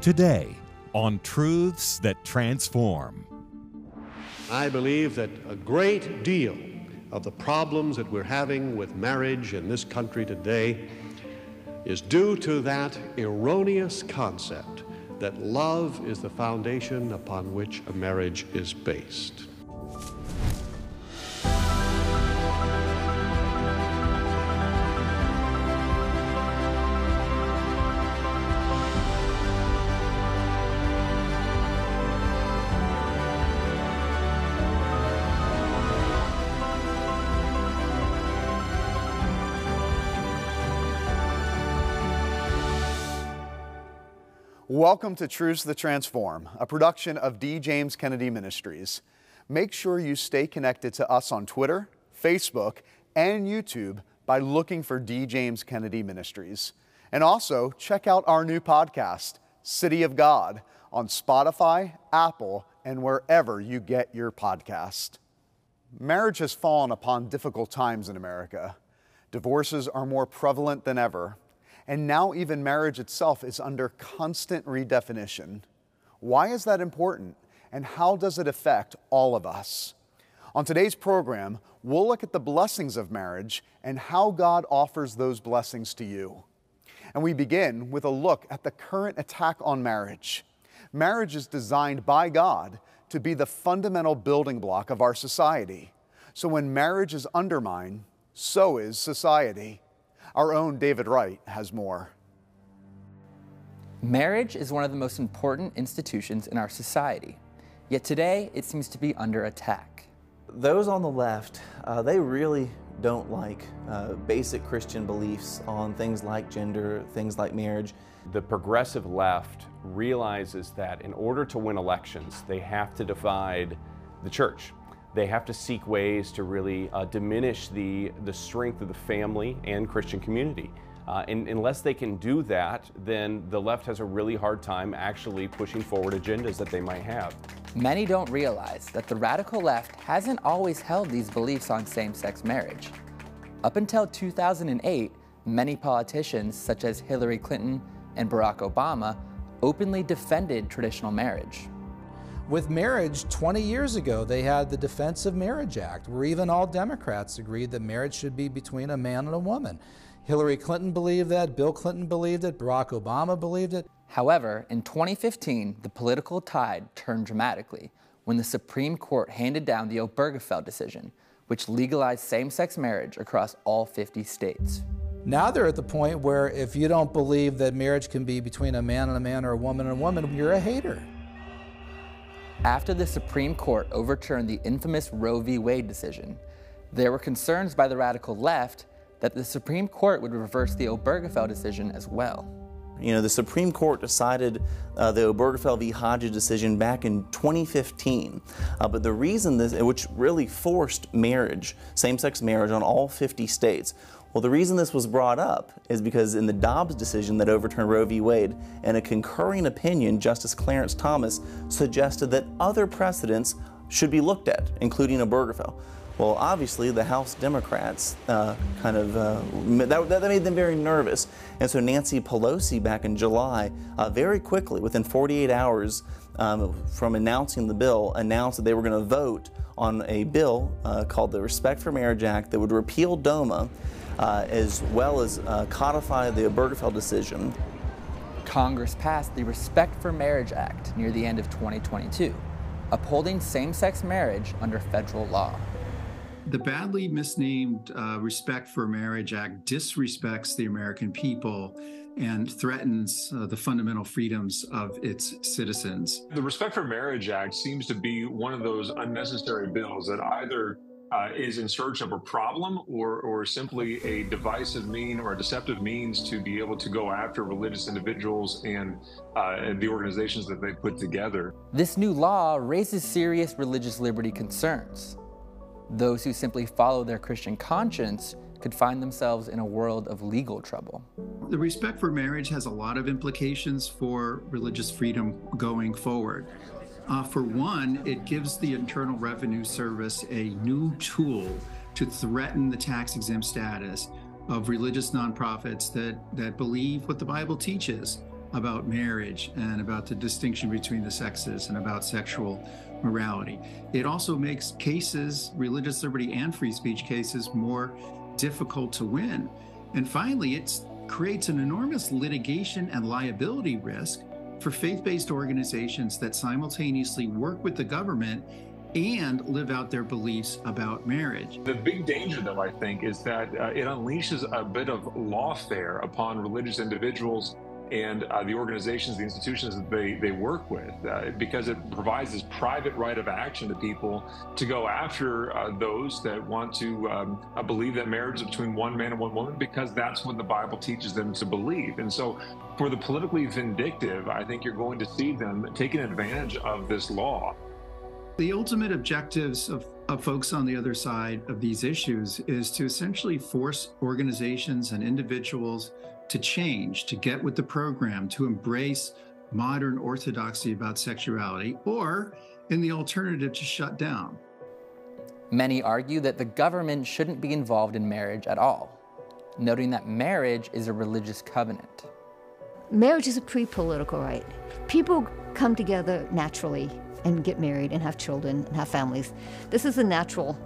Today, on Truths That Transform. I believe that a great deal of the problems that we're having with marriage in this country today is due to that erroneous concept that love is the foundation upon which a marriage is based. Welcome to Truths That Transform, a production of D. James Kennedy Ministries. Make sure you stay connected to us on Twitter, Facebook, and YouTube by looking for D. James Kennedy Ministries. And also check out our new podcast, City of God, on Spotify, Apple, and wherever you get your podcast. Marriage has fallen upon difficult times in America. Divorces are more prevalent than ever and now even marriage itself is under constant redefinition. Why is that important, and how does it affect all of us? On today's program, we'll look at the blessings of marriage and how God offers those blessings to you. And we begin with a look at the current attack on marriage. Marriage is designed by God to be the fundamental building block of our society. So when marriage is undermined, so is society. Our own David Wright has more. Marriage is one of the most important institutions in our society, yet today it seems to be under attack. Those on the left, uh, they really don't like uh, basic Christian beliefs on things like gender, things like marriage. The progressive left realizes that in order to win elections, they have to divide the church they have to seek ways to really uh, diminish the, the strength of the family and Christian community. Uh, and unless they can do that, then the left has a really hard time actually pushing forward agendas that they might have. Many don't realize that the radical left hasn't always held these beliefs on same sex marriage. Up until 2008, many politicians, such as Hillary Clinton and Barack Obama, openly defended traditional marriage. With marriage, 20 years ago, they had the Defense of Marriage Act, where even all Democrats agreed that marriage should be between a man and a woman. Hillary Clinton believed that, Bill Clinton believed it, Barack Obama believed it. However, in 2015, the political tide turned dramatically when the Supreme Court handed down the Obergefell decision, which legalized same sex marriage across all 50 states. Now they're at the point where if you don't believe that marriage can be between a man and a man or a woman and a woman, you're a hater. After the Supreme Court overturned the infamous Roe v. Wade decision, there were concerns by the radical left that the Supreme Court would reverse the Obergefell decision as well. You know, the Supreme Court decided uh, the Obergefell v. Hodges decision back in 2015. Uh, but the reason this, which really forced marriage, same sex marriage, on all 50 states, well, the reason this was brought up is because in the Dobbs decision that overturned Roe v. Wade, in a concurring opinion, Justice Clarence Thomas suggested that other precedents should be looked at, including Obergefell. Well, obviously, the House Democrats uh, kind of uh, that, that, made them very nervous, and so Nancy Pelosi, back in July, uh, very quickly, within 48 hours um, from announcing the bill, announced that they were going to vote on a bill uh, called the Respect for Marriage Act that would repeal DOMA as well as uh, codify the Obergefell decision. Congress passed the Respect for Marriage Act near the end of 2022, upholding same sex marriage under federal law. The badly misnamed uh, Respect for Marriage Act disrespects the American people and threatens uh, the fundamental freedoms of its citizens. The Respect for Marriage Act seems to be one of those unnecessary bills that either uh, is in search of a problem or, or simply a divisive mean or a deceptive means to be able to go after religious individuals and, uh, and the organizations that they put together. This new law raises serious religious liberty concerns. Those who simply follow their Christian conscience could find themselves in a world of legal trouble. The respect for marriage has a lot of implications for religious freedom going forward. Uh, for one, it gives the Internal Revenue Service a new tool to threaten the tax exempt status of religious nonprofits that, that believe what the Bible teaches. about marriage and about the distinction between the sexes and about sexual morality. It also makes cases, religious liberty and free speech cases, more difficult to win. And finally, it creates an enormous litigation and liability risk for faith based organizations that simultaneously work with the government and live out their beliefs about marriage. The big danger, though, I think, is that uh, it unleashes a bit of lawfare upon religious individuals and uh, the organizations, the institutions that they, they work with, uh, because it provides this private right of action to people to go after uh, those that want to um, uh, believe that marriage is between one man and one woman, because that's what the Bible teaches them to believe. And so, for the politically vindictive, I think you're going to see them taking advantage of this law. The ultimate objectives of, of folks on the other side of these issues is to essentially force organizations and individuals to change, to get with the program, to embrace modern orthodoxy about sexuality, or in the alternative, to shut down. Many argue that the government shouldn't be involved in marriage at all, noting that marriage is a religious covenant. Marriage is a pre political right. People come together naturally and get married and have children and have families. This is a natural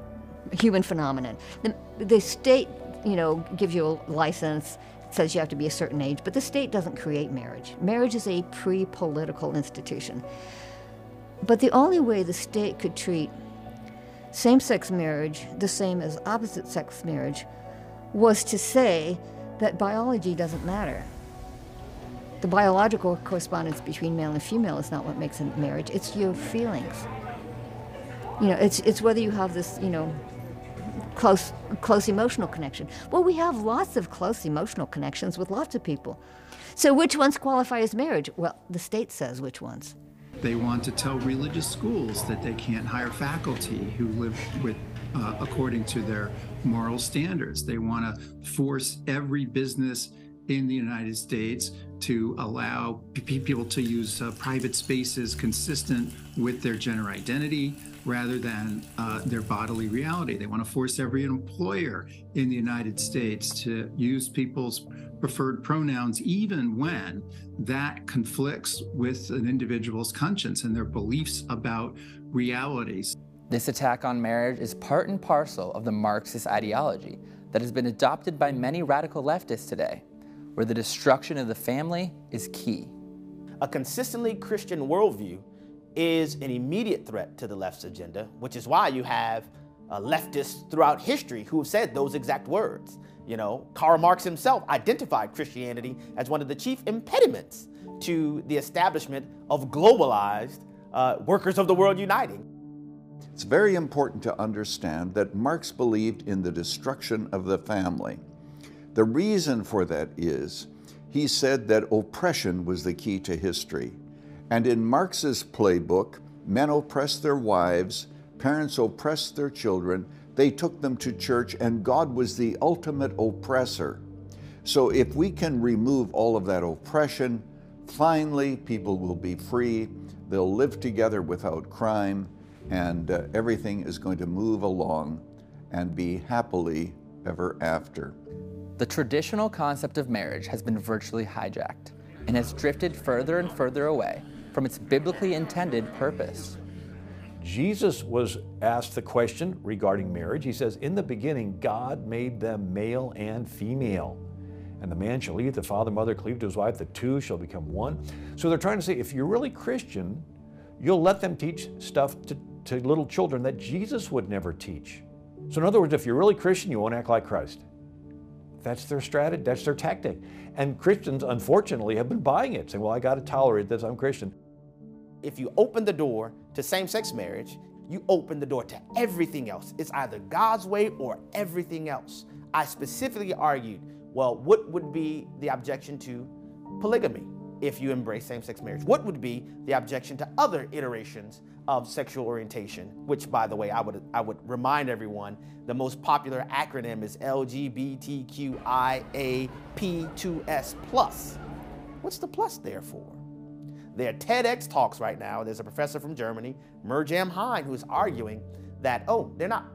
human phenomenon. The, the state, you know, gives you a license says you have to be a certain age, but the state doesn't create marriage. Marriage is a pre political institution. But the only way the state could treat same sex marriage the same as opposite sex marriage was to say that biology doesn't matter. The biological correspondence between male and female is not what makes a marriage, it's your feelings. You know, it's, it's whether you have this, you know, close, close emotional connection. Well, we have lots of close emotional connections with lots of people. So, which ones qualify as marriage? Well, the state says which ones. They want to tell religious schools that they can't hire faculty who live with uh, according to their moral standards. They want to force every business in the United States to allow people to use uh, private spaces consistent with their gender identity rather than uh, their bodily reality. They want to force every employer in the United States to use people's preferred pronouns, even when that conflicts with an individual's conscience and their beliefs about realities. This attack on marriage is part and parcel of the Marxist ideology that has been adopted by many radical leftists today, where the destruction of the family is key. A consistently Christian worldview is an immediate threat to the left's agenda, which is why you have uh, leftists throughout history who have said those exact words. You know, Karl Marx himself identified Christianity as one of the chief impediments to the establishment of globalized uh, workers of the world uniting. It's very important to understand that Marx believed in the destruction of the family. The reason for that is he said that oppression was the key to history. And in Marx's playbook, men oppressed their wives, parents oppressed their children, they took them to church, and God was the ultimate oppressor. So if we can remove all of that oppression, finally people will be free, they'll live together without crime, and uh, everything is going to move along and be happily ever after. The traditional concept of marriage has been virtually hijacked and has drifted further and further away from its biblically intended purpose. Jesus was asked the question regarding marriage. He says, In the beginning, God made them male and female. And the man shall leave the father, mother, cleave to his wife, the two shall become one. So they're trying to say if you're really Christian, you'll let them teach stuff to, to little children that Jesus would never teach. So, in other words, if you're really Christian, you won't act like Christ. That's their strategy, that's their tactic. And Christians, unfortunately, have been buying it, saying, Well, I got to tolerate this, I'm Christian if you open the door to same sex marriage, you open the door to everything else. It's either God's way or everything else. I specifically argued well, what would be the objection to polygamy if you embrace same sex marriage? What would be the objection to other iterations of sexual orientation? Which, by the way, I would, I would remind everyone the most popular acronym is LGBTQIAP2S. What's the plus there for? There are TEDx talks right now. There's a professor from Germany, Mirjam Heine, who's arguing that, oh, they're not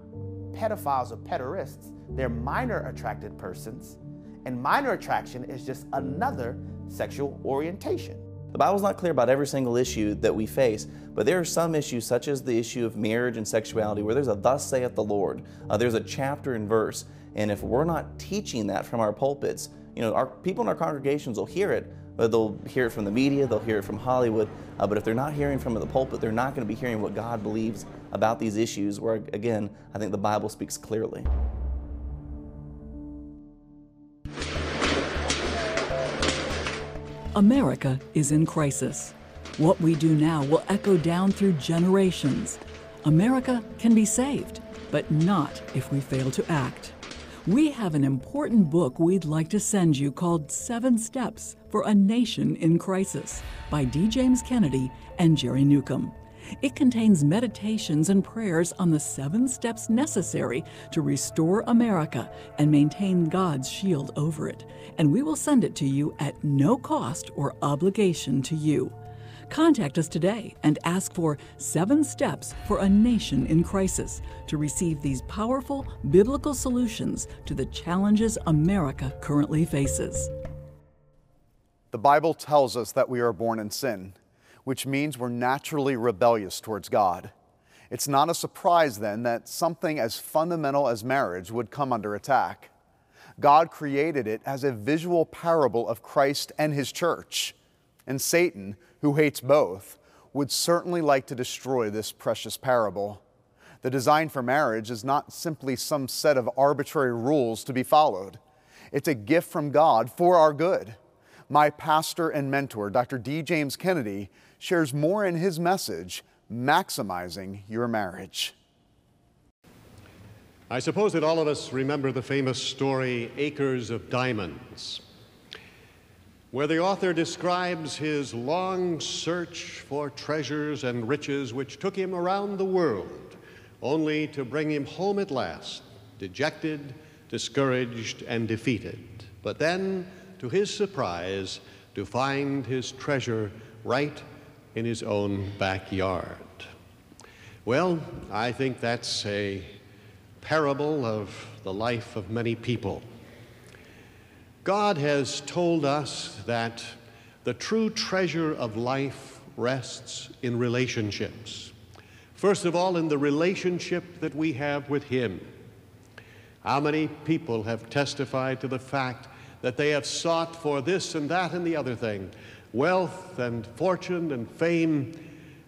pedophiles or pederasts, they're minor attracted persons. And minor attraction is just another sexual orientation. The Bible's not clear about every single issue that we face, but there are some issues, such as the issue of marriage and sexuality, where there's a thus saith the Lord. Uh, there's a chapter and verse. And if we're not teaching that from our pulpits, you know, our people in our congregations will hear it, they'll hear it from the media, they'll hear it from Hollywood. Uh, but if they're not hearing from the pulpit, they're not going to be hearing what God believes about these issues, where, again, I think the Bible speaks clearly. America is in crisis. What we do now will echo down through generations. America can be saved, but not if we fail to act. We have an important book we'd like to send you called Seven Steps for a Nation in Crisis by D. James Kennedy and Jerry Newcombe. It contains meditations and prayers on the seven steps necessary to restore America and maintain God's shield over it. And we will send it to you at no cost or obligation to you. Contact us today and ask for Seven Steps for a Nation in Crisis to receive these powerful biblical solutions to the challenges America currently faces. The Bible tells us that we are born in sin which means we're naturally rebellious towards God. It's not a surprise then that something as fundamental as marriage would come under attack. God created it as a visual parable of Christ and His church. And Satan, who hates both, would certainly like to destroy this precious parable. The design for marriage is not simply some set of arbitrary rules to be followed, it's a gift from God for our good. My pastor and mentor, Dr. D. James Kennedy, shares more in his message, Maximizing Your Marriage. I suppose that all of us remember the famous story, Acres of Diamonds, where the author describes his long search for treasures and riches which took him around the world, only to bring him home at last, dejected, discouraged, and defeated. But then, to his surprise, to find his treasure right in his own backyard. Well, I think that's a parable of the life of many people. God has told us that the true treasure of life rests in relationships. First of all, in the relationship that we have with Him. How many people have testified to the fact that they have sought for this and that and the other thing, wealth and fortune and fame,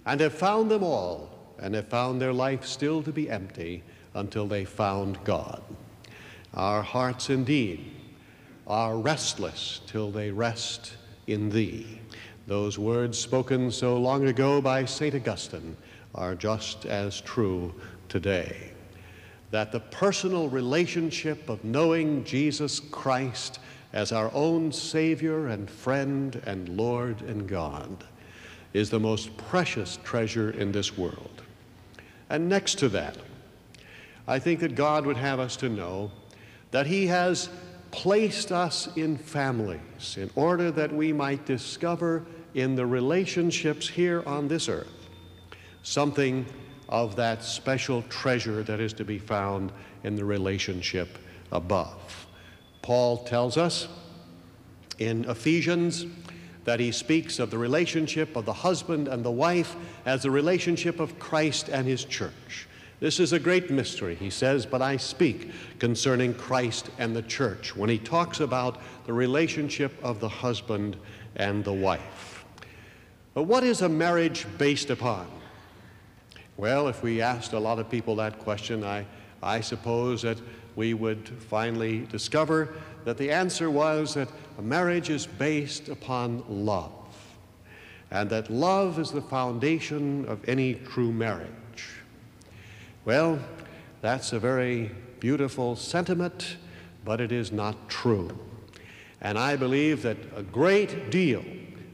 and have found them all, and have found their life still to be empty until they found God. Our hearts indeed are restless till they rest in Thee. Those words spoken so long ago by St. Augustine are just as true today. That the personal relationship of knowing Jesus Christ as our own Savior and friend and Lord and God is the most precious treasure in this world. And next to that, I think that God would have us to know that He has placed us in families in order that we might discover in the relationships here on this earth something of that special treasure that is to be found in the relationship above. Paul tells us in Ephesians that he speaks of the relationship of the husband and the wife as the relationship of Christ and his church. This is a great mystery, he says, but I speak concerning Christ and the church when he talks about the relationship of the husband and the wife. But what is a marriage based upon? Well, if we asked a lot of people that question, I, I suppose that we would finally discover that the answer was that a marriage is based upon love, and that love is the foundation of any true marriage. Well, that's a very beautiful sentiment, but it is not true. And I believe that a great deal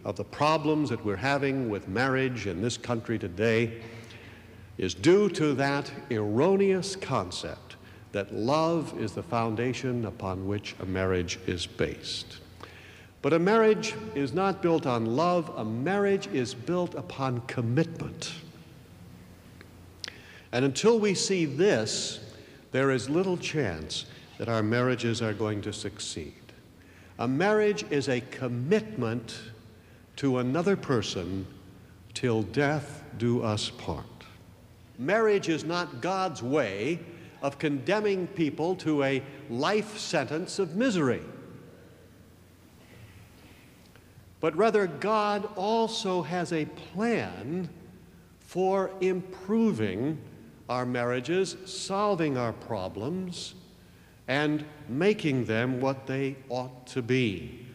of the problems that we're having with marriage in this country today is due to that erroneous concept that love is the foundation upon which a marriage is based. But a marriage is not built on love, a marriage is built upon commitment. And until we see this, there is little chance that our marriages are going to succeed. A marriage is a commitment to another person till death do us part. Marriage is not God's way of condemning people to a life sentence of misery. But rather, God also has a plan for improving our marriages, solving our problems, and making them what they ought to be.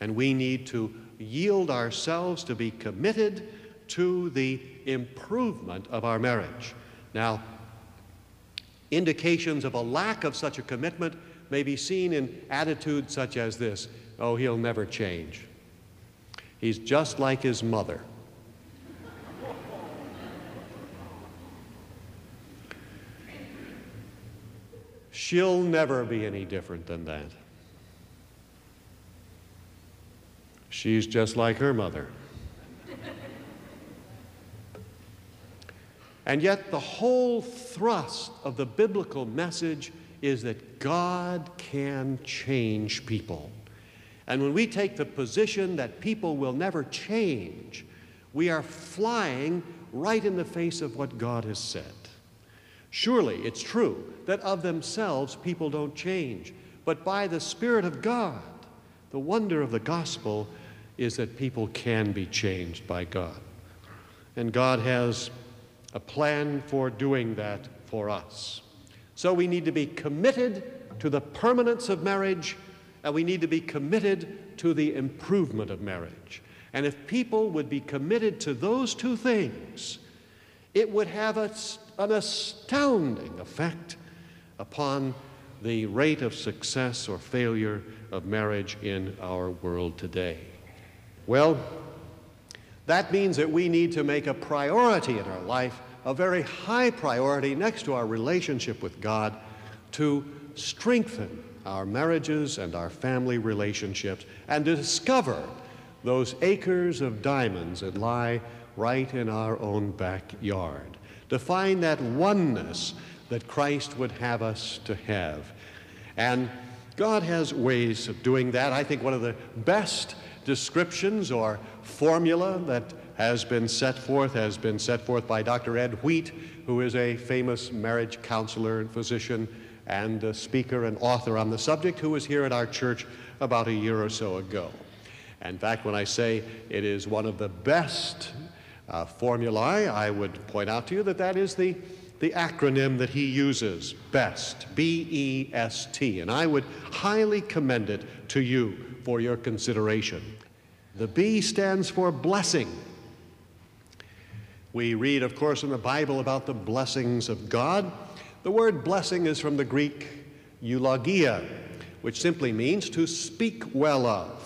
And we need to yield ourselves to be committed to the improvement of our marriage. Now, indications of a lack of such a commitment may be seen in attitudes such as this Oh, he'll never change. He's just like his mother. She'll never be any different than that. She's just like her mother. And yet, the whole thrust of the biblical message is that God can change people. And when we take the position that people will never change, we are flying right in the face of what God has said. Surely it's true that of themselves people don't change, but by the Spirit of God, the wonder of the gospel is that people can be changed by God. And God has a plan for doing that for us. So we need to be committed to the permanence of marriage, and we need to be committed to the improvement of marriage. And if people would be committed to those two things, it would have a, an astounding effect upon the rate of success or failure of marriage in our world today. Well, that means that we need to make a priority in our life, a very high priority next to our relationship with God, to strengthen our marriages and our family relationships and to discover those acres of diamonds that lie right in our own backyard, to find that oneness that Christ would have us to have. And God has ways of doing that. I think one of the best descriptions or formula that has been set forth has been set forth by Dr. Ed Wheat, who is a famous marriage counselor and physician and speaker and author on the subject, who was here at our church about a year or so ago. In fact, when I say it is one of the best uh, formulae, I would point out to you that that is the, the acronym that he uses BEST, B E S T. And I would highly commend it to you for your consideration. The B stands for blessing. We read, of course, in the Bible about the blessings of God. The word blessing is from the Greek eulogia, which simply means to speak well of.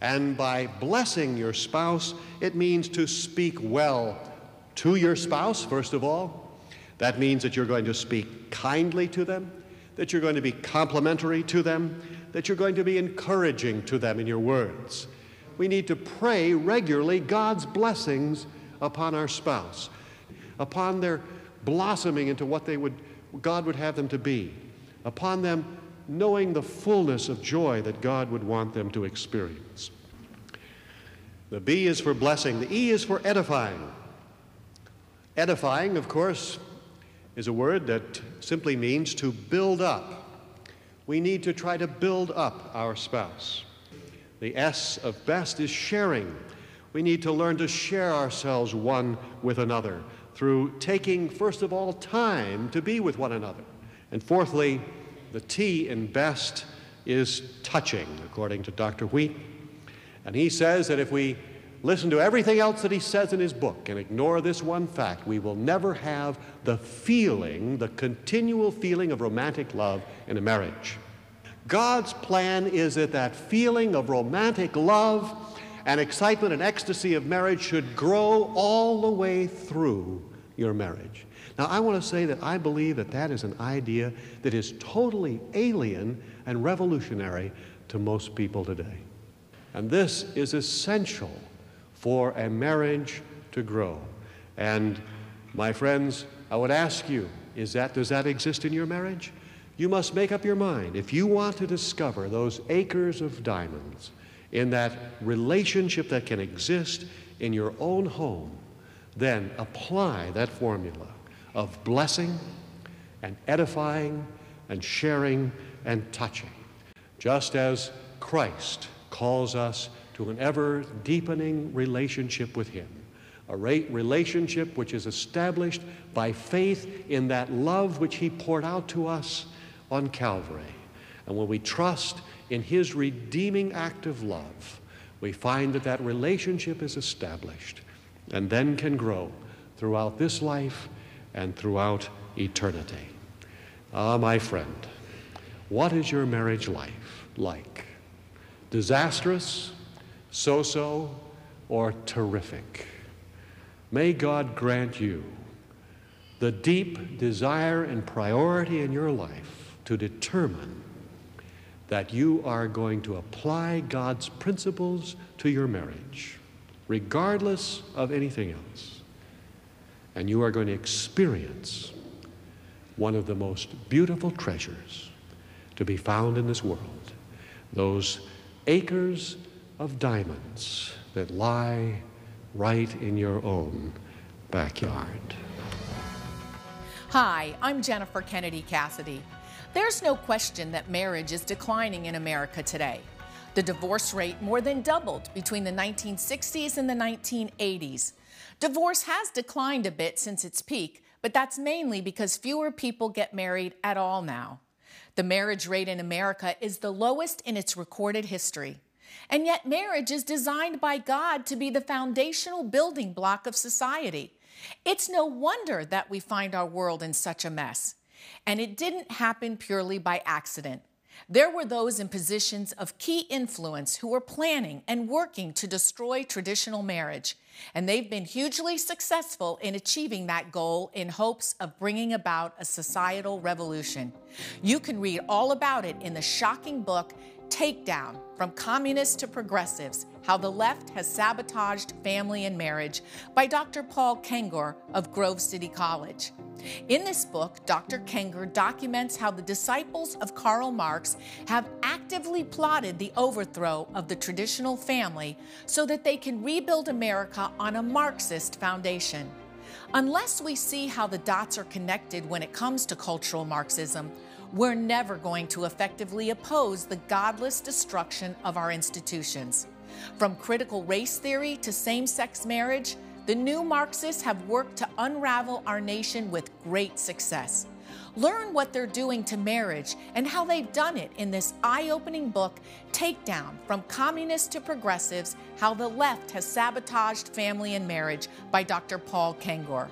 And by blessing your spouse, it means to speak well to your spouse, first of all. That means that you're going to speak kindly to them, that you're going to be complimentary to them, that you're going to be encouraging to them in your words. We need to pray regularly God's blessings upon our spouse, upon their blossoming into what they would, God would have them to be, upon them knowing the fullness of joy that God would want them to experience. The B is for blessing, the E is for edifying. Edifying, of course, is a word that simply means to build up. We need to try to build up our spouse. The S of best is sharing. We need to learn to share ourselves one with another through taking, first of all, time to be with one another. And fourthly, the T in best is touching, according to Dr. Wheat. And he says that if we listen to everything else that he says in his book and ignore this one fact, we will never have the feeling, the continual feeling of romantic love in a marriage. God's plan is that that feeling of romantic love and excitement and ecstasy of marriage should grow all the way through your marriage. Now, I want to say that I believe that that is an idea that is totally alien and revolutionary to most people today. And this is essential for a marriage to grow. And my friends, I would ask you, is that, does that exist in your marriage? You must make up your mind. If you want to discover those acres of diamonds in that relationship that can exist in your own home, then apply that formula of blessing and edifying and sharing and touching, just as Christ calls us to an ever deepening relationship with Him. A relationship which is established by faith in that love which He poured out to us on Calvary. And when we trust in His redeeming act of love, we find that that relationship is established and then can grow throughout this life and throughout eternity. Ah, my friend, what is your marriage life like? Disastrous, so so, or terrific? May God grant you the deep desire and priority in your life to determine that you are going to apply God's principles to your marriage, regardless of anything else. And you are going to experience one of the most beautiful treasures to be found in this world those acres of diamonds that lie right in your own backyard. Hi, I'm Jennifer Kennedy Cassidy. There's no question that marriage is declining in America today. The divorce rate more than doubled between the 1960s and the 1980s. Divorce has declined a bit since its peak, but that's mainly because fewer people get married at all now. The marriage rate in America is the lowest in its recorded history. And yet, marriage is designed by God to be the foundational building block of society. It's no wonder that we find our world in such a mess. And it didn't happen purely by accident. There were those in positions of key influence who were planning and working to destroy traditional marriage. And they've been hugely successful in achieving that goal in hopes of bringing about a societal revolution. You can read all about it in the shocking book, Takedown From Communists to Progressives How the Left Has Sabotaged Family and Marriage by Dr. Paul Kengor of Grove City College. In this book, Dr. Kengor documents how the disciples of Karl Marx have actively plotted the overthrow of the traditional family so that they can rebuild America on a Marxist foundation. Unless we see how the dots are connected when it comes to cultural Marxism, we're never going to effectively oppose the godless destruction of our institutions. From critical race theory to same sex marriage, the new Marxists have worked to unravel our nation with great success. Learn what they're doing to marriage and how they've done it in this eye opening book, Takedown From Communists to Progressives How the Left Has Sabotaged Family and Marriage by Dr. Paul Kengor.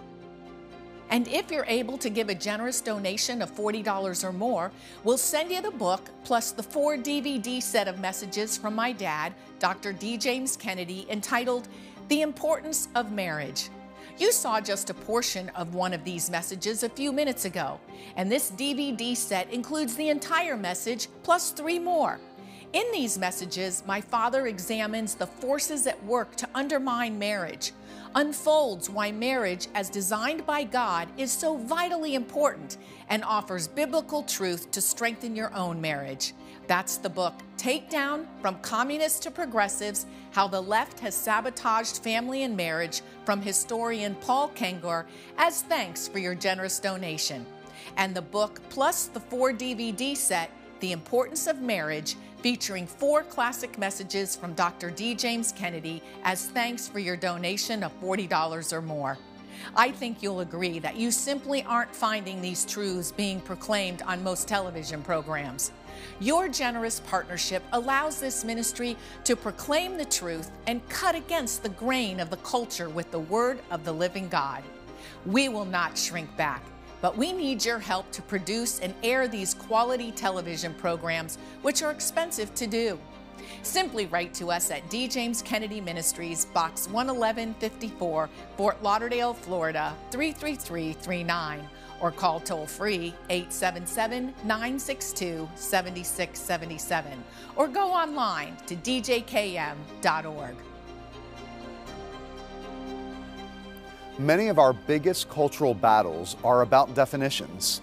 And if you're able to give a generous donation of $40 or more, we'll send you the book plus the four DVD set of messages from my dad, Dr. D. James Kennedy, entitled the importance of marriage. You saw just a portion of one of these messages a few minutes ago, and this DVD set includes the entire message plus three more. In these messages, my father examines the forces at work to undermine marriage, unfolds why marriage, as designed by God, is so vitally important, and offers biblical truth to strengthen your own marriage. That's the book, Takedown From Communists to Progressives How the Left Has Sabotaged Family and Marriage, from historian Paul Kengor, as thanks for your generous donation. And the book, plus the four DVD set, The Importance of Marriage, featuring four classic messages from Dr. D. James Kennedy, as thanks for your donation of $40 or more. I think you'll agree that you simply aren't finding these truths being proclaimed on most television programs. Your generous partnership allows this ministry to proclaim the truth and cut against the grain of the culture with the word of the living God. We will not shrink back, but we need your help to produce and air these quality television programs, which are expensive to do. Simply write to us at D. James Kennedy Ministries, Box 11154, Fort Lauderdale, Florida 33339 or call toll free 877 962 7677 or go online to djkm.org. Many of our biggest cultural battles are about definitions.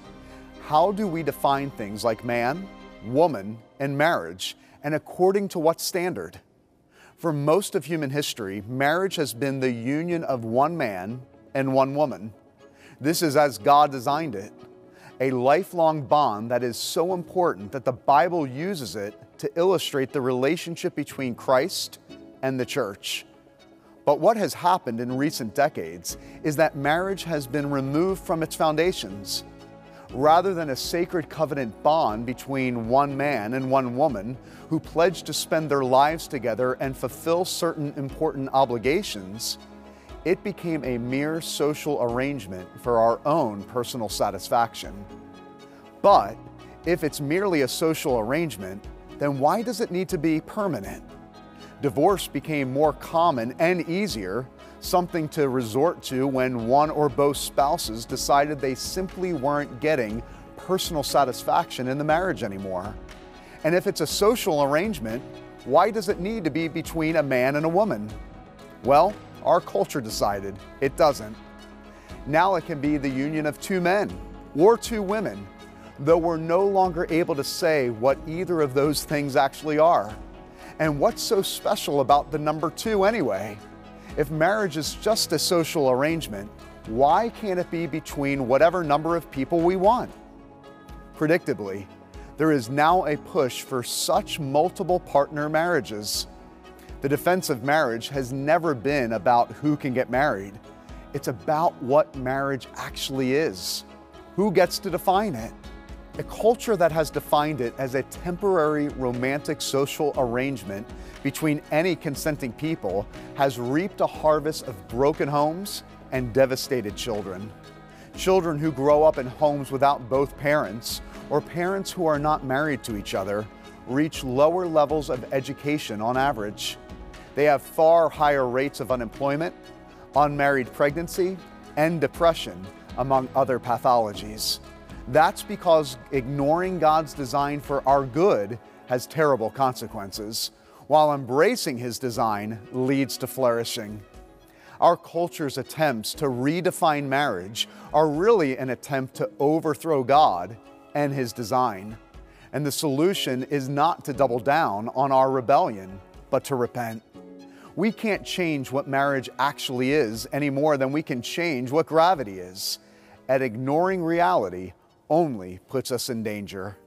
how do we define things like man, woman, and marriage, and according to what standard? For most of human history, marriage has been the union of one man and one woman. This is as God designed it a lifelong bond that is so important that the Bible uses it to illustrate the relationship between Christ and the church. But what has happened in recent decades is that marriage has been removed from its foundations. Rather than a sacred covenant bond between one man and one woman who pledge to spend their lives together and fulfill certain important obligations, it became a mere social arrangement for our own personal satisfaction. But if it's merely a social arrangement, then why does it need to be permanent? Divorce became more common and easier, something to resort to when one or both spouses decided they simply weren't getting personal satisfaction in the marriage anymore. And if it's a social arrangement, why does it need to be between a man and a woman? Well, our culture decided it doesn't. Now it can be the union of two men or two women, though we're no longer able to say what either of those things actually are. And what's so special about the number two anyway? If marriage is just a social arrangement, why can't it be between whatever number of people we want? Predictably, there is now a push for such multiple partner marriages. The defense of marriage has never been about who can get married. It's about what marriage actually is. Who gets to define it? A culture that has defined it as a temporary romantic social arrangement between any consenting people has reaped a harvest of broken homes and devastated children. Children who grow up in homes without both parents or parents who are not married to each other reach lower levels of education on average. They have far higher rates of unemployment, unmarried pregnancy, and depression, among other pathologies. That's because ignoring God's design for our good has terrible consequences, while embracing His design leads to flourishing. Our culture's attempts to redefine marriage are really an attempt to overthrow God and His design. And the solution is not to double down on our rebellion, but to repent. We can't change what marriage actually is any more than we can change what gravity is. At ignoring reality only puts us in danger.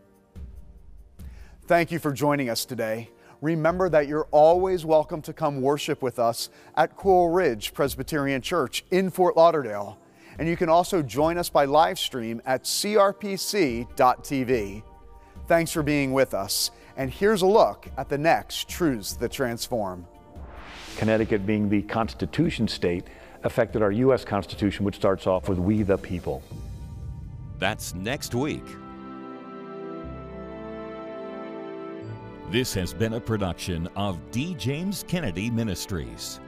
Thank you for joining us today. Remember that you're always welcome to come worship with us at Coral Ridge Presbyterian Church in Fort Lauderdale. And you can also join us by live stream at crpc.tv. Thanks for being with us. And here's a look at the next Truths That Transform. Connecticut being the Constitution state affected our U.S. Constitution, which starts off with We the People. That's next week. This has been a production of D. James Kennedy Ministries.